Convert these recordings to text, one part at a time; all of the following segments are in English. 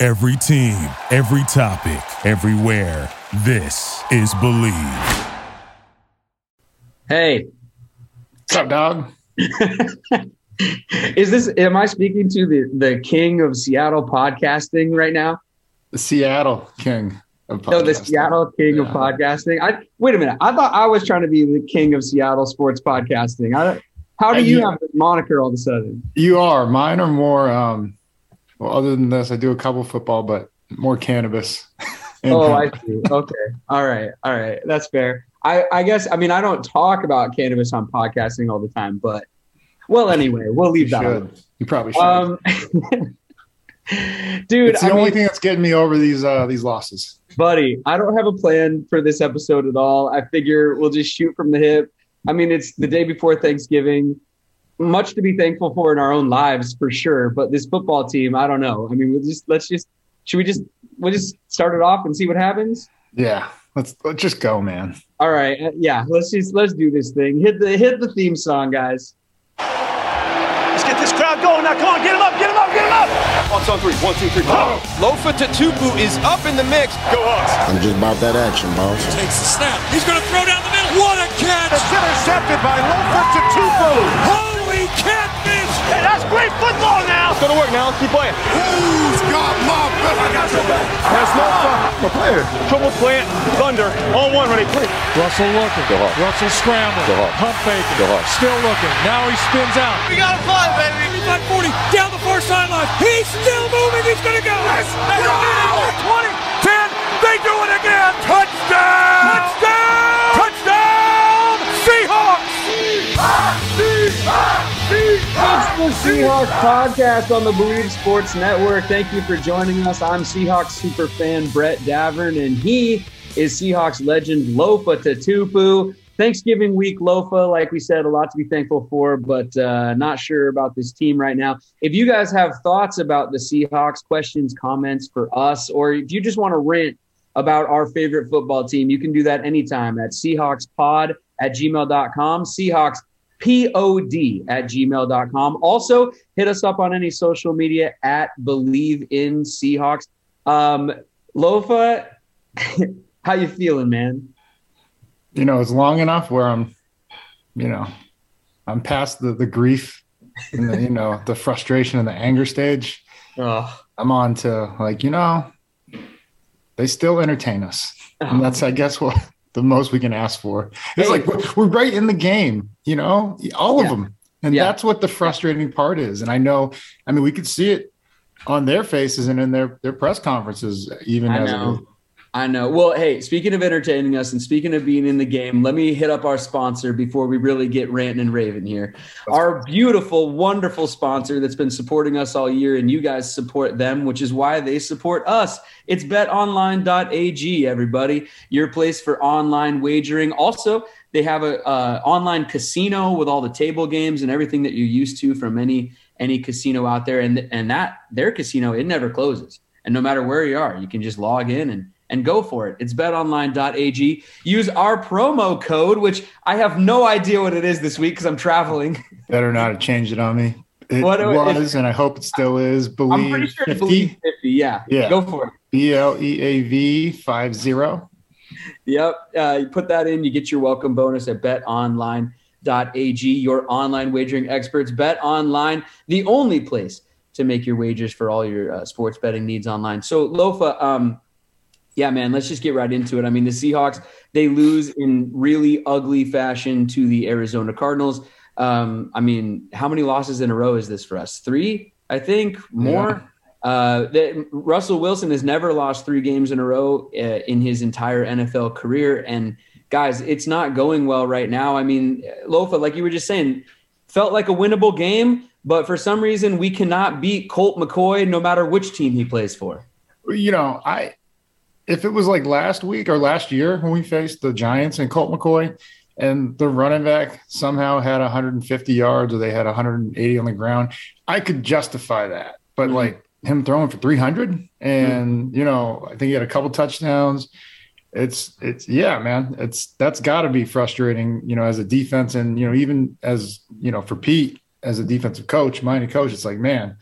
Every team, every topic, everywhere. This is Bleav. Hey, What's up, dog? is this? Am I speaking to the the king of Seattle podcasting right now? The Seattle King of podcasting. No, the. Seattle king of podcasting. I wait a minute. I thought I was trying to be the king of Seattle sports podcasting. I, how do you you- have this moniker all of a sudden? You are. Mine are more. Um, well, other than this, I do a couple football, but more cannabis. Oh, I see. Okay. All right. All right. That's fair. I, I guess, I mean, I don't talk about cannabis on podcasting all the time, but well, anyway, we'll you leave that. should. You probably should. Um, dude, it's the I only mean, thing that's getting me over these uh, these losses. buddy, I don't have a plan for this episode at all. I figure we'll just shoot from the hip. I mean, it's the day before Thanksgiving. Much to be thankful for in our own lives, for sure. But this football team, I don't know. I mean, we'll just let's just should we just we'll just start it off and see what happens. Yeah, let's let's just go, man. All right, uh, yeah, let's just let's do this thing. Hit the hit the theme song, guys. Let's get this crowd going now. Come on, get him up, get him up, get him up. Hawks on three. One, two, three. Go. Lofa Tatupu is up in the mix. Go Hawks. I'm just about that action, boss. takes the snap. He's going to throw down the middle. What a catch! It's intercepted by Lofa Tatupu. Holy catfish! Hey, that's great football now. It's gonna work now. Let's keep playing. Who's got my back? I got your back. That's no player. Triple plant. Thunder. On one. Ready. Play. Russell looking. Russell scrambling. Pump faking. Still looking. Now he spins out. We got to fly, baby. 40 down the far sideline. He's still moving. He's going to go. 20, 10. They do it again. Touchdown. Touchdown. Touchdown. Seahawks. It's the Seahawks podcast on the Bleav Sports Network. Thank you for joining us. I'm Seahawks super fan Brett Davern, and he is Seahawks legend Lofa Tatupu. Thanksgiving week, Lofa, like we said, a lot to be thankful for, but uh, not sure about this team right now. If you guys have thoughts about the Seahawks, questions, comments for us, or if you just want to rant about our favorite football team, you can do that anytime at SeahawksPod at gmail.com. Seahawks pod at gmail.com. Also, hit us up on any social media at Bleav in Seahawks. Um, Lofa, how you feeling, man? You know, it's long enough where I'm, you know, I'm past the the grief and the you know the frustration and the anger stage. Oh, I'm on to like you know, they still entertain us, and that's I guess what the most we can ask for. It's Hey. like we're, we're right in the game, you know, all of Yeah. them, and Yeah. that's what the frustrating part is. And I know, I mean, we could see it on their faces and in their their press conferences, even I as know. I know. Well, hey, speaking of entertaining us and speaking of being in the game, let me hit up our sponsor before we really get ranting and raving here. Our beautiful, wonderful sponsor that's been supporting us all year, and you guys support them, which is why they support us. It's betonline.ag, everybody, your place for online wagering. Also, they have a uh, online casino with all the table games and everything that you're used to from any any casino out there, and and that their casino it never closes. And no matter where you are, you can just log in and and go for it. It's betonline.ag. Use our promo code, which I have no idea what it is this week because I'm traveling. better not have changed it on me. It What it- was, and I hope it still is. Bleav I'm pretty sure it's 50, Bleav 50. Yeah. Yeah. Go for it. B L E A V five zero. Yep. Uh, you put that in, you get your welcome bonus at betonline.ag, your online wagering experts. Bet Online, the only place to make your wagers for all your uh, sports betting needs online. So, Lofa, um, yeah, man, let's just get right into it. I mean, the Seahawks, they lose in really ugly fashion to the Arizona Cardinals. Um, I mean, how many losses in a row is this for us? Three, I think, more. Uh, that Russell Wilson has never lost three games in a row uh, in his entire NFL career. And guys, it's not going well right now. I mean, Lofa, like you were just saying, felt like a winnable game, but for some reason we cannot beat Colt McCoy no matter which team he plays for. You know, I if it was like last week or last year when we faced the Giants and Colt McCoy, and the running back somehow had 150 yards or they had 180 on the ground, I could justify that. But mm-hmm. like him throwing for 300 and mm-hmm. you know, I think he had a couple touchdowns. It's it's yeah, man. It's that's got to be frustrating, you know, as a defense and you know even as you know for Pete as a defensive coach, minded coach, it's like man,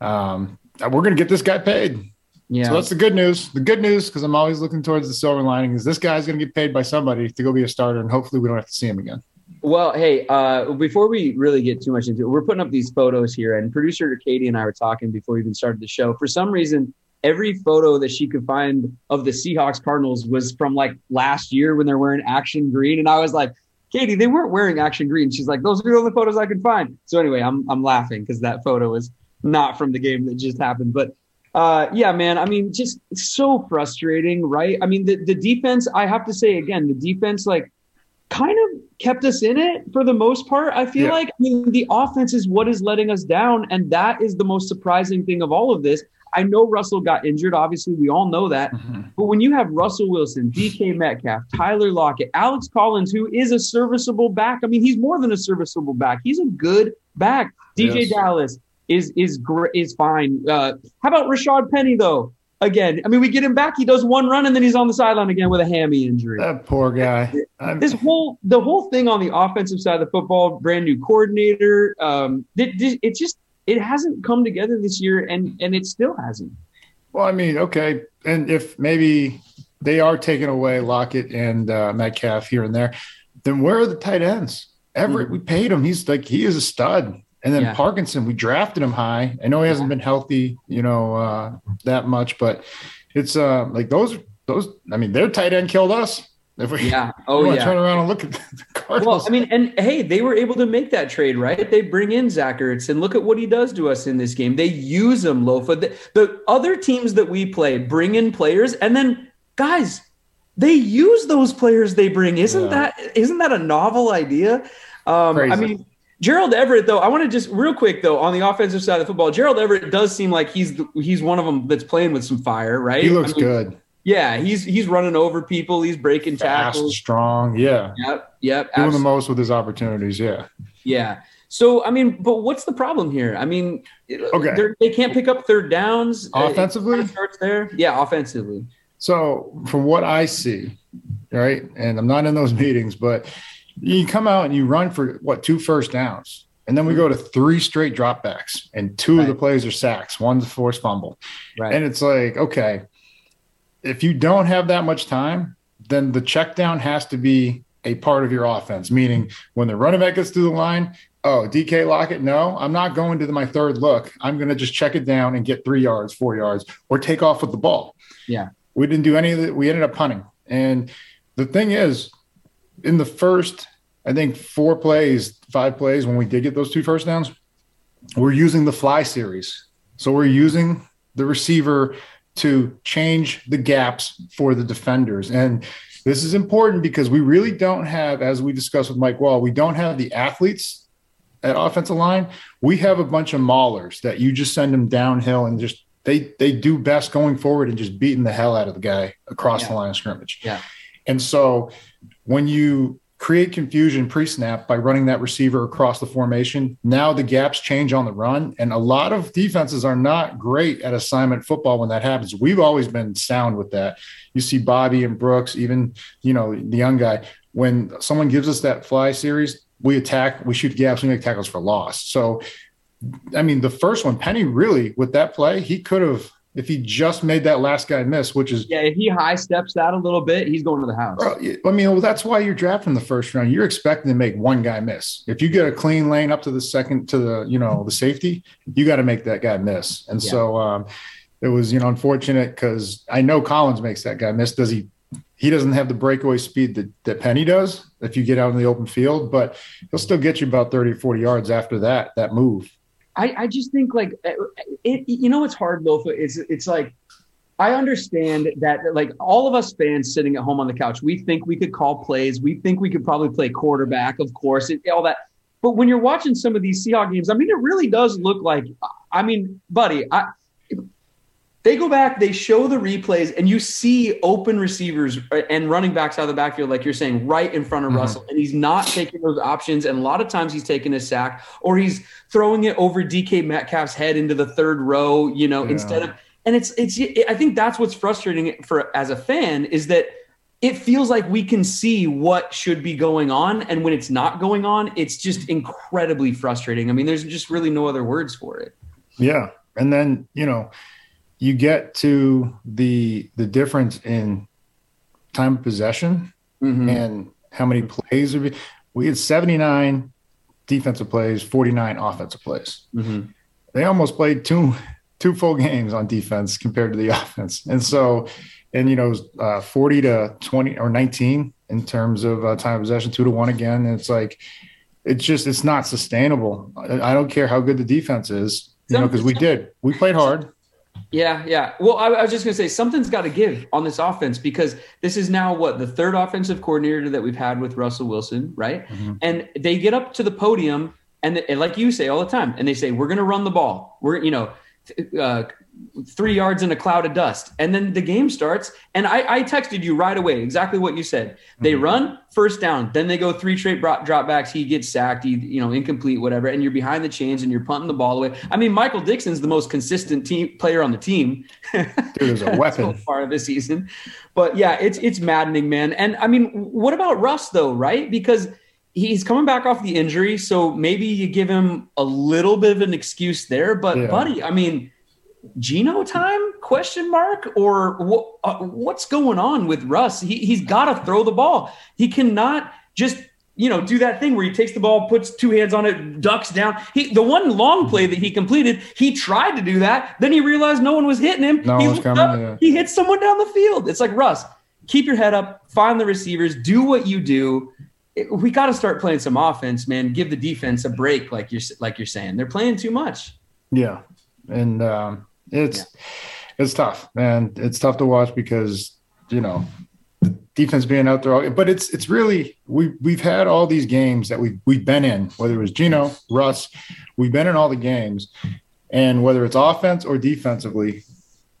um, we're gonna get this guy paid. Yeah. So that's the good news. The good news, because I'm always looking towards the silver lining, is this guy's going to get paid by somebody to go be a starter, and hopefully we don't have to see him again. Well, hey, uh, before we really get too much into it, we're putting up these photos here, and producer Katie and I were talking before we even started the show. For some reason, every photo that she could find of the Seahawks Cardinals was from like last year when they're wearing action green, and I was like, Katie, they weren't wearing action green. She's like, those are the only photos I could find. So anyway, I'm I'm laughing because that photo is not from the game that just happened, but uh, yeah, man. I mean, just so frustrating, right? I mean, the, the defense, I have to say again, the defense, like, kind of kept us in it for the most part. I feel yeah. like, I mean, the offense is what is letting us down. And that is the most surprising thing of all of this. I know Russell got injured. Obviously, we all know that. Mm-hmm. But when you have Russell Wilson, DK Metcalf, Tyler Lockett, Alex Collins, who is a serviceable back, I mean, he's more than a serviceable back. He's a good back. DJ yes. Dallas, is is great is fine. Uh, how about Rashad Penny though? Again, I mean, we get him back. He does one run and then he's on the sideline again with a hammy injury. That poor guy. this whole the whole thing on the offensive side of the football, brand new coordinator. Um, it, it just it hasn't come together this year, and and it still hasn't. Well, I mean, okay, and if maybe they are taking away Lockett and uh, Metcalf here and there, then where are the tight ends? Everett, mm-hmm. we paid him. He's like he is a stud. And then yeah. Parkinson, we drafted him high. I know he hasn't been healthy, you know, uh, that much, but it's uh, like those those. I mean, their tight end killed us. If we, yeah. Oh, yeah. Turn around and look at the Cardinals. Well, I mean, and hey, they were able to make that trade, right? They bring in Zach Ertz, and look at what he does to us in this game. They use him, Lofa. The, the other teams that we play bring in players, and then guys, they use those players they bring. Isn't yeah. that isn't that a novel idea? Um, I mean, Gerald Everett, though, I want to just real quick though on the offensive side of football, Gerald Everett does seem like he's he's one of them that's playing with some fire, right? He looks I mean, good. Yeah, he's he's running over people, he's breaking Fast, tackles, strong. Yeah. Yep. Yep. Doing absolutely. the most with his opportunities. Yeah. Yeah. So I mean, but what's the problem here? I mean, okay, they can't pick up third downs offensively. starts there, yeah, offensively. So from what I see, right, and I'm not in those meetings, but you come out and you run for what two first downs, and then we go to three straight dropbacks, and two right. of the plays are sacks, one's a forced fumble, right. and it's like okay, if you don't have that much time, then the check down has to be a part of your offense. Meaning, when the running back gets through the line, oh, DK Lockett, no, I'm not going to my third look. I'm going to just check it down and get three yards, four yards, or take off with the ball. Yeah, we didn't do any of it. We ended up punting, and the thing is, in the first, I think four plays, five plays, when we did get those two first downs, we're using the fly series. So we're using the receiver to change the gaps for the defenders. And this is important because we really don't have, as we discussed with Mike Wall, we don't have the athletes at offensive line. We have a bunch of maulers that you just send them downhill and just they they do best going forward and just beating the hell out of the guy across yeah. the line of scrimmage. Yeah. And so when you create confusion pre-snap by running that receiver across the formation, now the gaps change on the run. And a lot of defenses are not great at assignment football when that happens. We've always been sound with that. You see Bobby and Brooks, even you know, the young guy. When someone gives us that fly series, we attack, we shoot gaps, we make tackles for loss. So I mean, the first one, Penny really with that play, he could have if he just made that last guy miss, which is yeah, if he high steps that a little bit, he's going to the house. Bro, I mean, well, that's why you're drafting the first round. You're expecting to make one guy miss. If you get a clean lane up to the second to the you know the safety, you got to make that guy miss. And yeah. so um, it was you know unfortunate because I know Collins makes that guy miss. Does he? He doesn't have the breakaway speed that, that Penny does if you get out in the open field, but he'll still get you about 30 or 40 yards after that, that move. I, I just think like uh, it, you know, it's hard though. It's, it's like, I understand that like all of us fans sitting at home on the couch, we think we could call plays. We think we could probably play quarterback, of course, it, all that. But when you're watching some of these Seahawks games, I mean, it really does look like, I mean, buddy, I, they go back, they show the replays, and you see open receivers uh, and running backs out of the backfield, like you're saying, right in front of mm-hmm. Russell. And he's not taking those options. And a lot of times he's taking a sack or he's throwing it over DK Metcalf's head into the third row, you know, yeah. instead of and it's it's I think that's what's frustrating for as a fan is that it feels like we can see what should be going on and when it's not going on it's just incredibly frustrating i mean there's just really no other words for it yeah and then you know you get to the the difference in time of possession mm-hmm. and how many plays we had 79 defensive plays 49 offensive plays. Mm-hmm. they almost played two two full games on defense compared to the offense. And so and you know uh, 40 to 20 or 19 in terms of uh, time of possession two to one again. And it's like it's just it's not sustainable. I, I don't care how good the defense is you know because we did. We played hard yeah, yeah. Well, I, I was just going to say something's got to give on this offense because this is now what the third offensive coordinator that we've had with Russell Wilson, right? Mm-hmm. And they get up to the podium and, and, like you say all the time, and they say we're going to run the ball. We're you know uh, three yards in a cloud of dust. And then the game starts. And I, I texted you right away exactly what you said. They mm-hmm. run first down, then they go three straight dropbacks. He gets sacked, he, you know, incomplete, whatever. And you're behind the chains and you're punting the ball away. I mean, Michael Dickson's the most consistent team player on the team. Dude is a weapon. so far of the season. But yeah, it's it's maddening, man. And I mean, what about Russ though, right? Because he's coming back off the injury, so maybe you give him a little bit of an excuse there. But yeah. buddy, I mean, Geno time question mark or what, uh, what's going on with Russ? He, he's got to throw the ball. He cannot just you know do that thing where he takes the ball, puts two hands on it, ducks down. He the one long play that he completed, he tried to do that. Then he realized no one was hitting him. No he, coming, up, yeah. he hit someone down the field. It's like Russ, keep your head up, find the receivers, do what you do. we got to start playing some offense, man. Give the defense a break, like you're like you're saying. They're playing too much. Yeah, and um, it's yeah. it's tough, man. It's tough to watch because you know the defense being out there. But it's it's really we we've had all these games that we we've been in, whether it was Geno, Russ, we've been in all the games, and whether it's offense or defensively,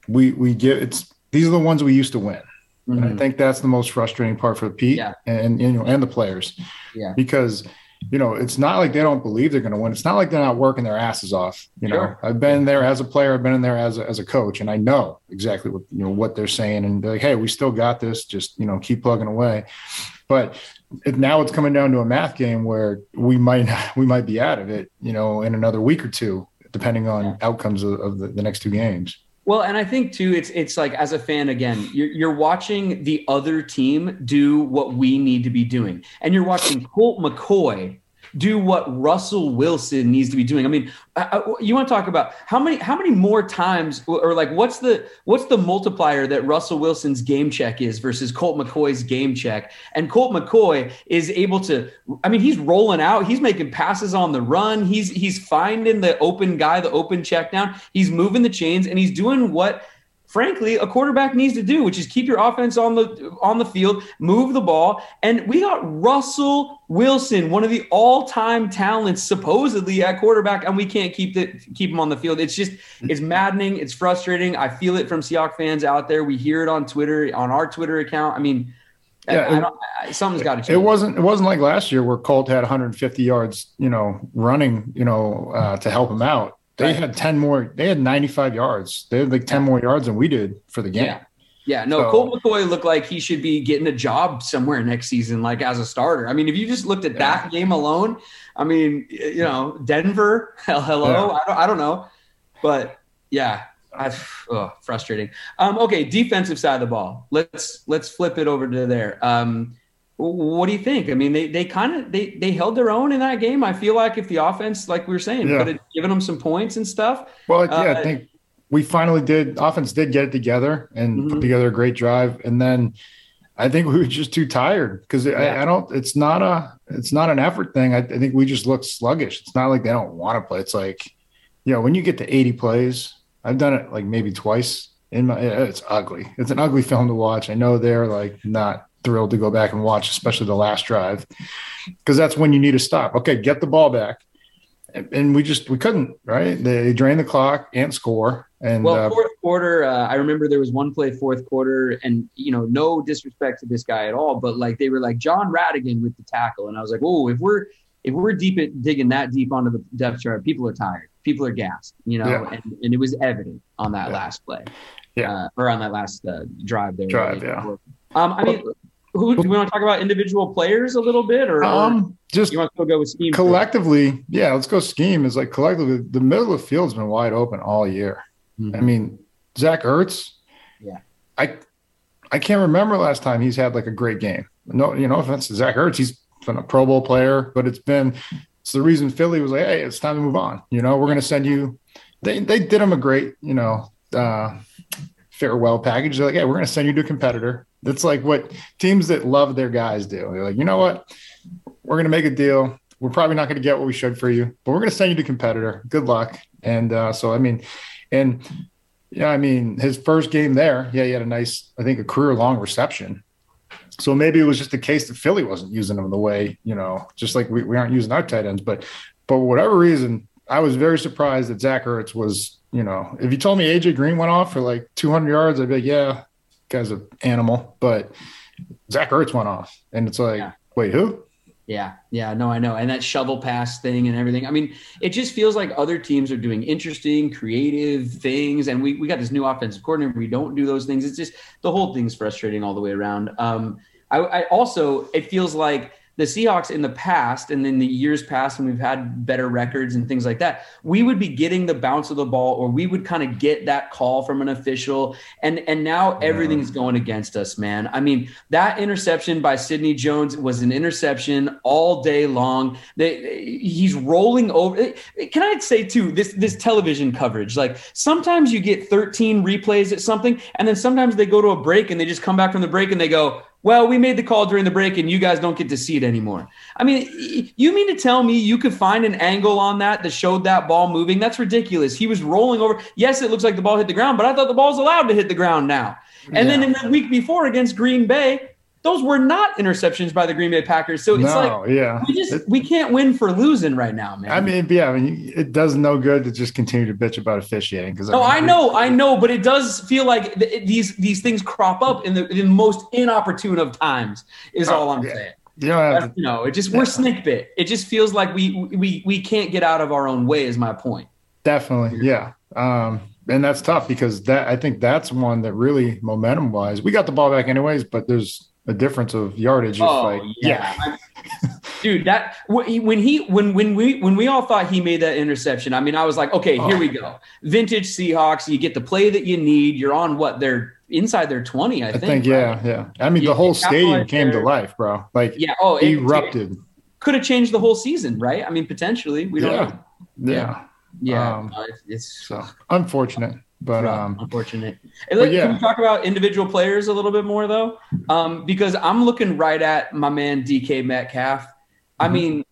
we we get it's these are the ones we used to win. Mm-hmm. And I mm-hmm. think that's the most frustrating part for Pete yeah. and, and you know and the players, yeah, because you know, it's not like they don't believe they're going to win. It's not like they're not working their asses off. You know, sure. I've been there as a player, I've been in there as a, as a coach, and I know exactly what you know what they're saying. And they're like, hey, we still got this. Just you know, keep plugging away. But it, now it's coming down to a math game where we might we might be out of it. You know, in another week or two, depending on yeah. outcomes of, of the, the next two games. Well, and I think too, it's it's like as a fan again, you're, you're watching the other team do what we need to be doing, and you're watching Colt McCoy do what Russell Wilson needs to be doing. I mean, you want to talk about how many how many more times or like what's the what's the multiplier that Russell Wilson's game check is versus Colt McCoy's game check? And Colt McCoy is able to I mean, he's rolling out, he's making passes on the run, he's he's finding the open guy, the open check down, he's moving the chains and he's doing what frankly a quarterback needs to do which is keep your offense on the on the field move the ball and we got Russell Wilson one of the all-time talents supposedly at quarterback and we can't keep the keep him on the field it's just it's maddening it's frustrating I feel it from Seahawks fans out there we hear it on Twitter on our Twitter account I mean yeah, I, I something's got to change. It wasn't. It wasn't like last year where Colt had 150 yards, you know, running, you know, uh, to help him out. They right. had 10 more, they had 95 yards. They had like 10 more yards than we did for the game. Yeah. Yeah, no, so, Colt McCoy looked like he should be getting a job somewhere next season, like as a starter. I mean, if you just looked at yeah. that game alone, I mean, you know, Denver, hello, yeah. I, don't, I don't know. But yeah, I, oh, frustrating. Um, okay, defensive side of the ball. Let's let's flip it over to there. Um, what do you think? I mean, they they kind of they they held their own in that game. I feel like if the offense, like we were saying, yeah. could have given them some points and stuff. Well, yeah, uh, I think we finally did. Offense did get it together and mm-hmm. put together a great drive, and then I think we were just too tired because yeah. I, I, don't. It's not a. It's not an effort thing. I, I think we just look sluggish. It's not like they don't want to play. It's like, you know, when you get to eighty plays, I've done it like maybe twice in my. It's ugly. It's an ugly film to watch. I know they're like not thrilled to go back and watch, especially the last drive, because that's when you need to stop. Okay, get the ball back, and we just we couldn't. Right, they drain the clock and score. And well, uh, fourth, quarter, uh, I remember there was one play fourth quarter, and you know, no disrespect to this guy at all, but like they were like Jon Rhattigan with the tackle, and I was like, oh, if we're if we're deep at digging that deep onto the depth chart, people are tired, people are gassed, you know, Yeah. and, and it was evident on that Yeah. last play, Yeah. uh, or on that last uh, drive there. Drive, yeah. Um, I mean, who do we want to talk about individual players a little bit, or, Um, just you want to go with scheme? first? collectively, yeah, let's go scheme. Is like collectively, the middle of the field's been wide open all year. Mhm. I mean, Zach Ertz. Yeah. I I can't remember last time he's had like a great game. No, you know, offense to Zach Ertz, he's been a Pro Bowl player, but it's been it's the reason Philly was like, hey, it's time to move on. You know, we're gonna send you. They they did him a great, you know, uh, farewell package. They're like, hey, we're gonna send you to a competitor. That's like what teams that love their guys do. They're like, you know what, we're gonna make a deal. We're probably not gonna get what we should for you, but we're gonna send you to competitor. Good luck. And uh, so I mean, and yeah, I mean, his first game there, yeah, he had a nice, I think, a career long reception. So maybe it was just a case that Philly wasn't using him the way, you know, just like we, we aren't using our tight ends. But, but whatever reason, I was very surprised that Zach Ertz was, you know, if you told me AJ Green went off for like 200 yards, I'd be like, yeah, guy's an animal. But Zach Ertz went off, and it's like, Yeah. wait, who? Yeah, yeah, no, I know. And that shovel pass thing and everything. I mean, it just feels like other teams are doing interesting, creative things. And we, we got this new offensive coordinator. We don't do those things. It's just the whole thing's frustrating all the way around. Um, I, I also, it feels like the Seahawks in the past and in the years past when we've had better records and things like that, we would be getting the bounce of the ball or we would kind of get that call from an official. And and now everything's going against us, man. I mean, that interception by Sidney Jones was an interception all day long. They, he's rolling over. Can I say too, this this television coverage, like sometimes you get 13 replays at something, and then sometimes they go to a break and they just come back from the break and they go, well, we made the call during the break and you guys don't get to see it anymore. I mean, you mean to tell me you could find an angle on that that showed that ball moving? That's ridiculous. He was rolling over. Yes, it looks like the ball hit the ground, but I thought the ball's allowed to hit the ground now. And then in the week before against Green Bay, those were not interceptions by the Green Bay Packers. So it's no, like yeah. we just It- we can't win for losing right now, man. I mean, yeah, I mean, it does no good to just continue to bitch about officiating because no, I know, I know, but it does feel like th- these these things crop up in the, in the most inopportune of times. Is all I'm Oh, yeah. saying. You to, You it just we're snake bit. It just feels like we we we can't get out of our own way. Is my point. Definitely, yeah. Um, and that's tough because that I think that's one that really momentum wise, we got the ball back anyways, but there's a difference of yardage. Oh like, yeah. Dude, that when he when when we when we all thought he made that interception, I mean, I was like, okay, here Oh. we go, vintage Seahawks. You get the play that you need. You're on what they're inside their twenty, I I think. think, yeah, yeah. I mean, You- the whole stadium came to life, bro. Like, Yeah. Oh, it erupted. Could have changed the whole season, right? I mean, potentially. We don't. Yeah. know. Yeah. Yeah. Um, it's, it's So unfortunate, but um, unfortunate. Look, yeah. Can we talk about individual players a little bit more though? Um, because I'm looking right at my man DK Metcalf. I Mm-hmm. mean,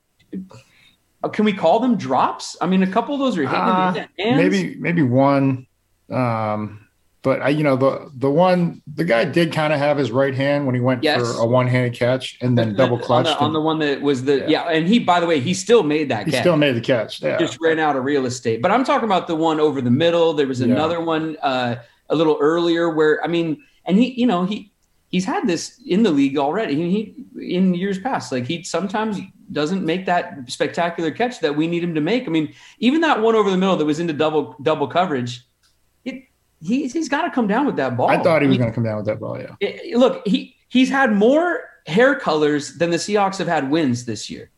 uh, can we call them drops? I mean, a couple of those are hitting Uh, him in the hands. maybe maybe one. Um, but I, you know, the the one the guy did kind of have his right hand when he went Yes. for a one handed catch and then The- double on the, clutched. on the one that was the Yeah. yeah. and he by the way he still made that he catch. still made the catch. Yeah. just ran out of real estate. But I'm talking about the one over the middle. There was Yeah. another one uh, a little earlier where I mean, and he, you know, he he's had this in the league already. He, he in years past, like he sometimes doesn't make that spectacular catch that we need him to make. I mean, even that one over the middle that was into double double coverage, it he, he's got to come down with that ball. I thought he was going to come down with that ball. Yeah. it- look, he he's had more hair colors than the Seahawks have had wins this year.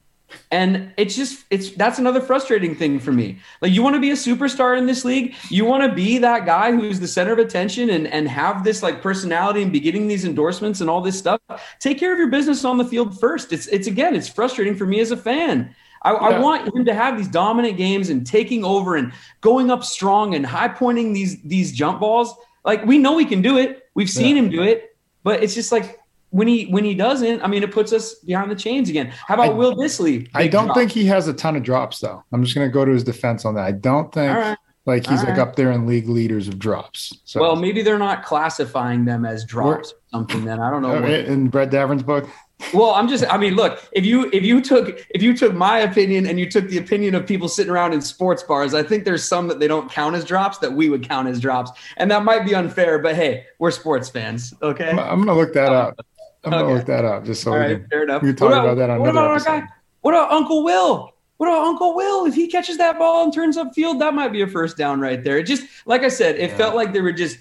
And it's just it's that's another frustrating thing for me. Like you want to be a superstar in this league, you want to be that guy who's the center of attention and and have this like personality and be getting these endorsements and all this stuff. Take care of your business on the field first. It's it's again, it's frustrating for me as a fan. I, I want him to have these dominant games and taking over and going up strong and high pointing these these jump balls. Like we know he can do it. We've seen Yeah. him do it, but it's just like when he when he doesn't, I mean, it puts us behind the chains again. How about I- Will Dissly? I don't drop. think he has a ton of drops though. I'm just going to go to his defense on that. I don't think right. like he's All like right. up there in league leaders of drops. So Well, maybe they're not classifying them as drops or something. Then I don't know. in Brett Davern's book, Well, I'm just I mean, look, if you if you took if you took my opinion and you took the opinion of people sitting around in sports bars, I think there's some that they don't count as drops that we would count as drops. And that might be unfair, but hey, we're sports fans. Okay. I'm, I'm gonna look that up. I'm gonna look that up just so All we right, can, fair enough. we can talk What about, that on what another about our episode. guy? What about Uncle Will? What about Uncle Will? If he catches that ball and turns upfield, that might be a first down right there. It just like I said, it felt like there were just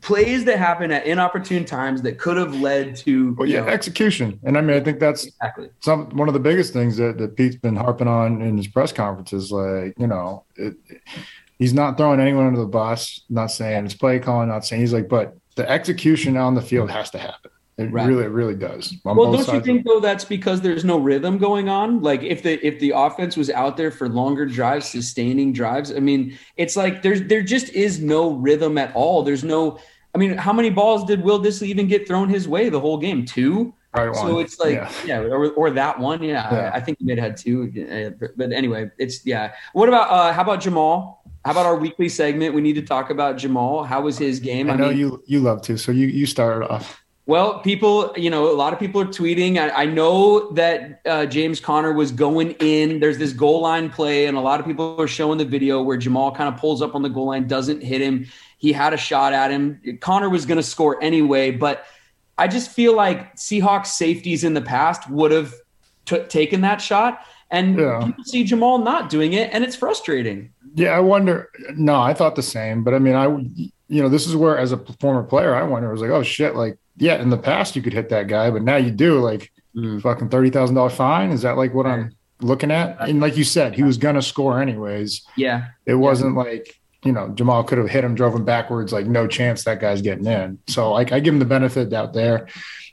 plays that happen at inopportune times that could have led to Well, yeah, know, execution, and I mean, I think that's exactly. some one of the biggest things that, that Pete's been harping on in his press conferences. Like, you know, it, he's not throwing anyone under the bus. Not saying it's play calling. Not saying he's like, but the execution on the field has to happen. It Right. really, it really does. on Well, don't you think though that's because there's no rhythm going on? Like if the if the offense was out there for longer drives, sustaining drives, I mean, it's like there's there just is no rhythm at all. There's no I mean, how many balls did Will Dissly even get thrown his way the whole game? Two. Right So one. it's like Yeah. yeah, or, or that one. Yeah, Yeah. I, I think he may have had two. uh, But anyway, it's yeah. What about uh how about Jamal? How about our weekly segment? We need to talk about Jamal. How was his game? I know mean, you you love to, so you you started off. Well, people, you know, a lot of people are tweeting. I, I know that uh, James Conner was going in. There's this goal line play, and a lot of people are showing the video where Jamal kind of pulls up on the goal line, doesn't hit him. He had a shot at him. Conner was going to score anyway, but I just feel like Seahawks safeties in the past would have t- taken that shot, and Yeah. people see Jamal not doing it, and it's frustrating. Yeah, I wonder. No, I thought the same, but I mean, I would. You know, this is where, as a former player, I wonder. I was like, oh shit, like yeah, in the past you could hit that guy, but now you do. Like, hmm. fucking thirty thousand dollar fine. Is that like what I'm looking at? And like you said, he was gonna score anyways. Yeah, It wasn't like you know Jamal could have hit him, drove him backwards. Like no chance that guy's getting in. So like I give him the benefit out there.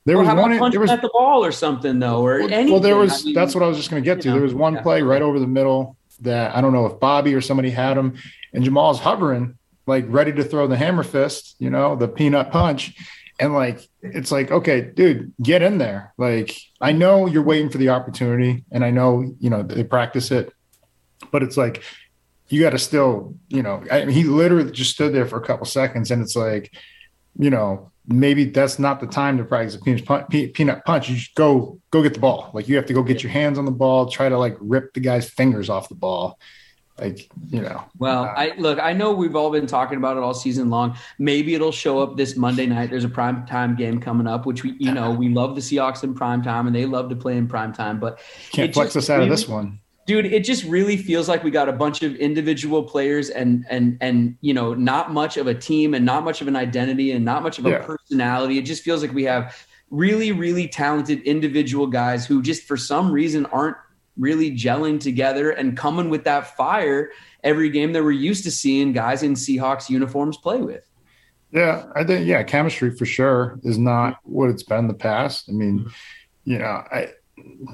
There Or was one. punching There was at the ball or something though, or anything. well, there I was. mean, that's what I was just going to get to. know, there was one yeah. play right over the middle that I don't know if Bobby or somebody had him, and Jamal's hovering, like ready to throw the hammer fist, you know, the peanut punch, and like it's like, okay, dude, get in there. Like I know you're waiting for the opportunity, and I know you know they practice it, but it's like you got to still, you know, I mean, he literally just stood there for a couple seconds, and it's like, you know, maybe that's not the time to practice a peanut punch. Peanut punch. You just go go get the ball. Like you have to go get your hands on the ball, try to like rip the guy's fingers off the ball. Like you know, Well, uh, I look, I know we've all been talking about it all season long. Maybe it'll show up this Monday night. There's a prime time game coming up, which we, you know, we love the Seahawks in prime time and they love to play in prime time. But can't flex just us out of this one. dude, it just really feels like we got a bunch of individual players and and and you know, not much of a team and not much of an identity and not much of a Yeah. personality. It just feels like we have really, really talented individual guys who just for some reason aren't really gelling together and coming with that fire every game that we're used to seeing guys in Seahawks uniforms play with. Yeah, I think yeah, chemistry for sure is not what it's been in the past. I mean, mm-hmm. you know, I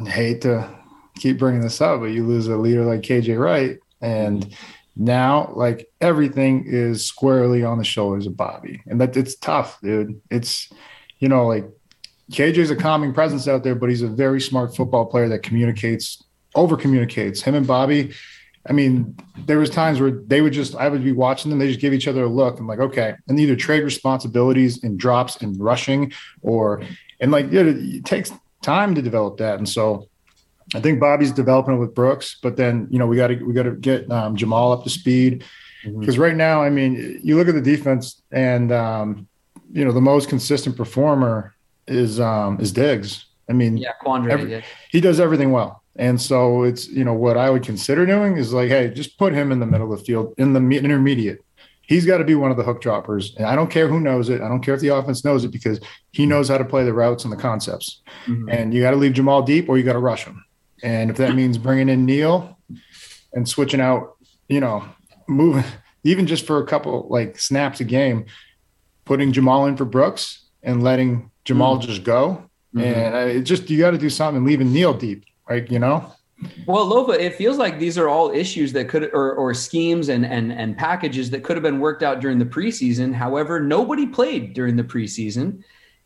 hate to keep bringing this up, but you lose a leader like KJ Wright, and mm-hmm. now like everything is squarely on the shoulders of Bobby, and that it's tough, dude. It's you know like KJ's a calming presence out there, but he's a very smart football player that communicates, over communicates. Him and Bobby. I mean, there was times where they would just, I would be watching them. They just give each other a look. I'm like, okay, and either trade responsibilities and drops and rushing, or and like it takes time to develop that. And so, I think Bobby's developing it with Brooks, but then you know we got to we got to get um, Jamal up to speed because right now, I mean, you look at the defense, and um, you know the most consistent performer is um, is Diggs. I mean, Yeah, Quandre. Every- yeah. he does everything well. And so it's, you know, what I would consider doing is like, hey, just put him in the middle of the field in the intermediate. He's got to be one of the hook droppers. And I don't care who knows it. I don't care if the offense knows it because he knows how to play the routes and the concepts. Mhm. And you got to leave Jamal deep or you got to rush him. And if that means bringing in Neal and switching out, you know, moving even just for a couple like snaps a game, putting Jamal in for Brooks and letting Jamal just go. Mhm. And it just you got to do something and leaving Neal deep, right? You know, Well, Lofa, it feels like these are all issues that could, or, or schemes and, and, and packages that could have been worked out during the preseason. However, nobody played during the preseason.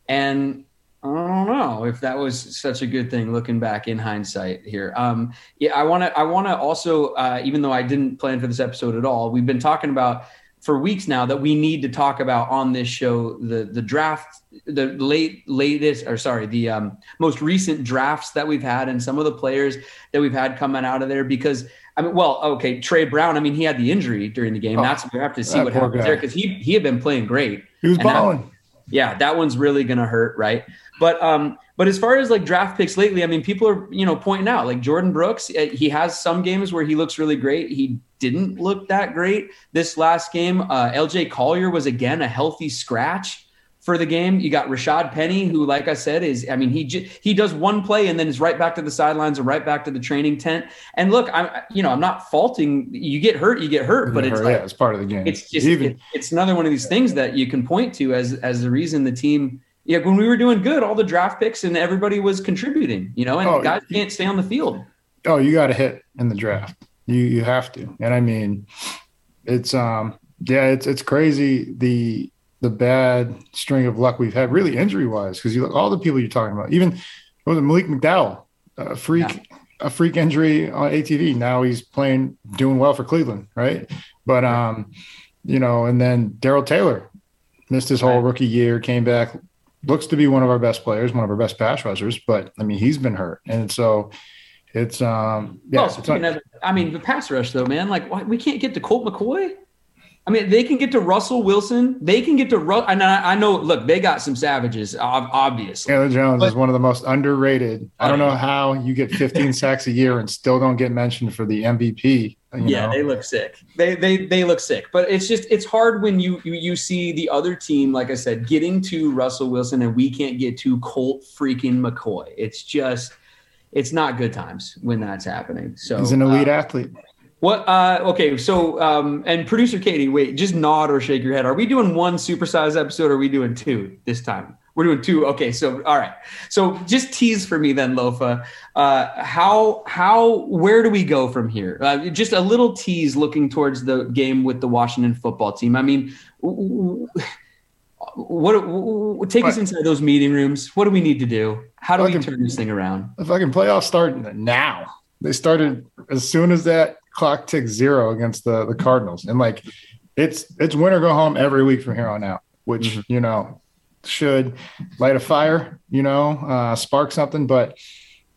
And I don't know if that was such a good thing looking back in hindsight here. Um, yeah, I want to, I want to also, uh, even though I didn't plan for this episode at all, we've been talking about for weeks now that we need to talk about on this show the the draft the late latest or sorry the um, most recent drafts that we've had and some of the players that we've had coming out of there because I mean well okay Tre Brown I mean he had the injury during the game. Oh, that's we have to see what happens guy. there because he he had been playing great. He was balling. yeah that one's really gonna hurt right but um but as far as like draft picks lately, I mean, people are, you know, pointing out like Jordyn Brooks, eh, he has some games where he looks really great. He didn't look that great this last game. Uh, LJ Collier was again a healthy scratch for the game. You got Rashad Penny, who, like I said, is I mean he j- he does one play and then is right back to the sidelines or right back to the training tent. And look, I'm you know I'm not faulting. You get hurt, you get hurt, but it's hurt, like, yeah, it's part of the game. It's just Even, it, it's another one of these things that you can point to as as the reason the team yeah, when we were doing good, all the draft picks and everybody was contributing, you know, and oh, guys can't stay on the field. Oh, you got to hit in the draft. You you have to. And I mean, it's um yeah, it's it's crazy the the bad string of luck we've had, really injury wise, because you look all the people you're talking about, even was it Malik McDowell, a freak, yeah. a freak injury on ATV. Now he's playing, doing well for Cleveland, right? But um, you know, and then Darrell Taylor missed his whole rookie year, came back, looks to be one of our best players, one of our best pass rushers, but I mean, he's been hurt. And so it's, um, yeah. Well, it's not, I mean, the pass rush though, man, like we can't get to Colt McCoy. I mean, they can get to Russell Wilson. They can get to Ru- and I, I know. Look, they got some savages, obviously. Taylor Jones but, is one of the most underrated. I don't know how you get 15 sacks a year and still don't get mentioned for the MVP. Yeah, know? they look sick. They they they look sick. But it's just it's hard when you, you you see the other team, like I said, getting to Russell Wilson and we can't get to Colt freaking McCoy. It's just it's not good times when that's happening. So he's an elite uh, athlete. What? Uh, okay, so um, and producer Katie, wait, just nod or shake your head. Are we doing one supersized episode? or Are we doing two this time? We're doing two. Okay, so all right. So just tease for me then, Lofa. Uh, how how where do we go from here? Uh, just a little tease looking towards the game with the Washington football team. I mean, what, what take us inside those meeting rooms? What do we need to do? How do we turn this thing around? If I can playoffs start now. They started as soon as that clock ticks zero against the the Cardinals, and like it's it's win or go home every week from here on out. Which mm-hmm. you know should light a fire, you know, uh, spark something, but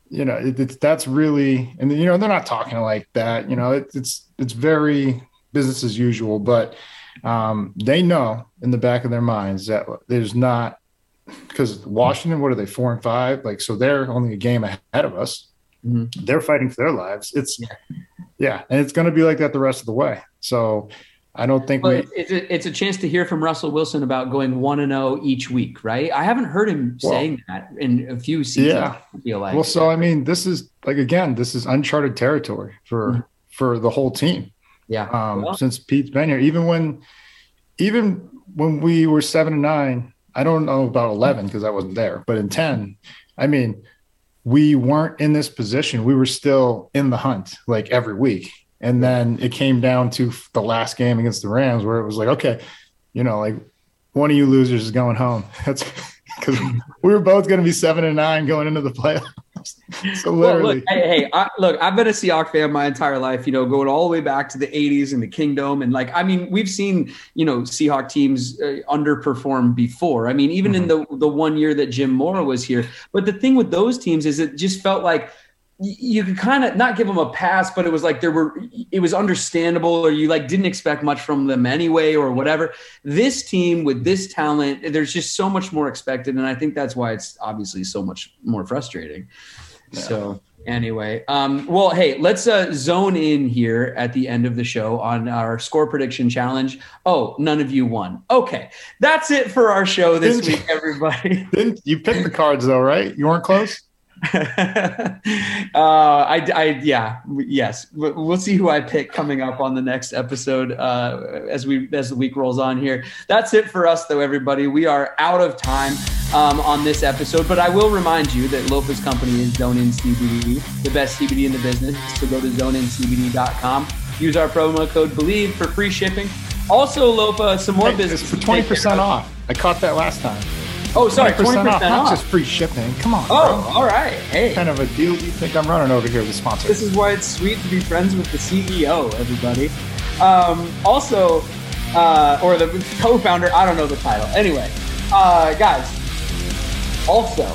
you know it, it's that's really and you know they're not talking like that. You know, it, it's it's very business as usual, but um, they know in the back of their minds that there's not because Washington, what are they, four and five? Like, so they're only a game ahead of us. Mm-hmm. They're fighting for their lives. It's yeah, and it's going to be like that the rest of the way. So I don't think well, we. It's a, it's a chance to hear from Russell Wilson about going one and zero each week, right? I haven't heard him well, saying that in a few seasons. Yeah. I feel like. Well, so I mean, this is like again, this is uncharted territory for mm-hmm. for the whole team. Yeah. Um, well, since Pete's been here, even when, even when we were seven and nine, I don't know about eleven because I wasn't there, but in ten, I mean, we weren't in this position. We were still in the hunt like every week. And then it came down to the last game against the Rams where it was like, okay, you know, like one of you losers is going home. That's because we were both going to be seven and nine going into the playoffs. so literally, well, look, hey, hey I, look, I've been a Seahawks fan my entire life. You know, going all the way back to the '80s and the Kingdome, and like, I mean, we've seen you know Seahawk teams uh, underperform before. I mean, even mm-hmm. in the the one year that Jim Mora was here. But the thing with those teams is it just felt like you could kind of not give them a pass, but it was like there were, it was understandable, or you like didn't expect much from them anyway, or whatever. This team with this talent, there's just so much more expected, and I think that's why it's obviously so much more frustrating. Yeah. So anyway, um, well, hey, let's uh, zone in here at the end of the show on our score prediction challenge. Oh, none of you won. Okay, that's it for our show this didn't week, everybody. Didn't you picked the cards though, right? You weren't close. uh, I, I, yeah, yes. We'll see who I pick coming up on the next episode uh, as we as the week rolls on here. That's it for us, though, everybody. We are out of time um, on this episode, but I will remind you that Lofa's company is Zone In CBD, the best CBD in the business. So go to zoneincbd.com. Use our promo code Bleav for free shipping. Also, Lofa, some more hey, business for twenty percent off. I caught that last time. Oh, sorry, 20% 20% off. Not just free shipping. Come on. Oh, bro. all right. Hey. What kind of a deal do you think I'm running over here with sponsor? This is why it's sweet to be friends with the CEO, everybody. Um, also, uh, or the co-founder. I don't know the title. Anyway, uh, guys. Also,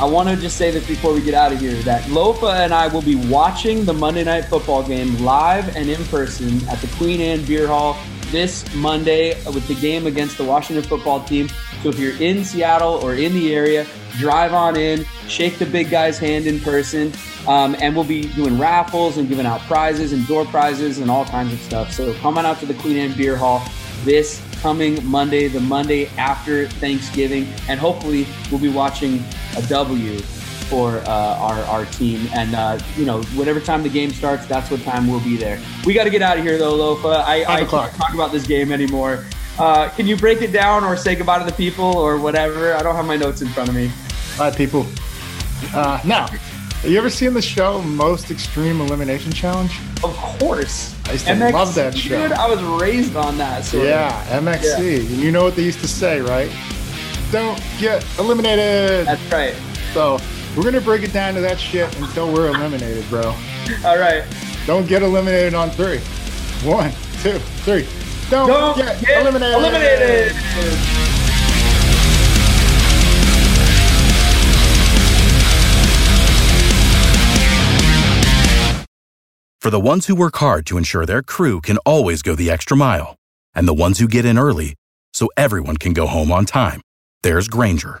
I want to just say this before we get out of here that Lofa and I will be watching the Monday Night Football game live and in person at the Queen Anne Beer Hall this Monday with the game against the Washington football team. So if you're in Seattle or in the area, drive on in, shake the big guy's hand in person, um, and we'll be doing raffles and giving out prizes and door prizes and all kinds of stuff. So come on out to the Queen Anne Beer Hall this coming Monday, the Monday after Thanksgiving, and hopefully we'll be watching a W for uh, our, our team. And, uh, you know, whatever time the game starts, that's what time we'll be there. We got to get out of here, though, Lofa. I, I can't talk about this game anymore. Uh, can you break it down or say goodbye to the people or whatever? I don't have my notes in front of me. All right, people. Uh, now, have you ever seen the show Most Extreme Elimination Challenge? Of course. I used to love that show. Dude, I was raised on that. Sort yeah, of. MXC. Yeah. And you know what they used to say, right? Don't get eliminated. That's right. So we're gonna break it down to that shit until we're eliminated, bro. All right. Don't get eliminated on three. One, two, three. Don't, Don't get, get eliminated. eliminated. For the ones who work hard to ensure their crew can always go the extra mile, and the ones who get in early so everyone can go home on time, there's Grainger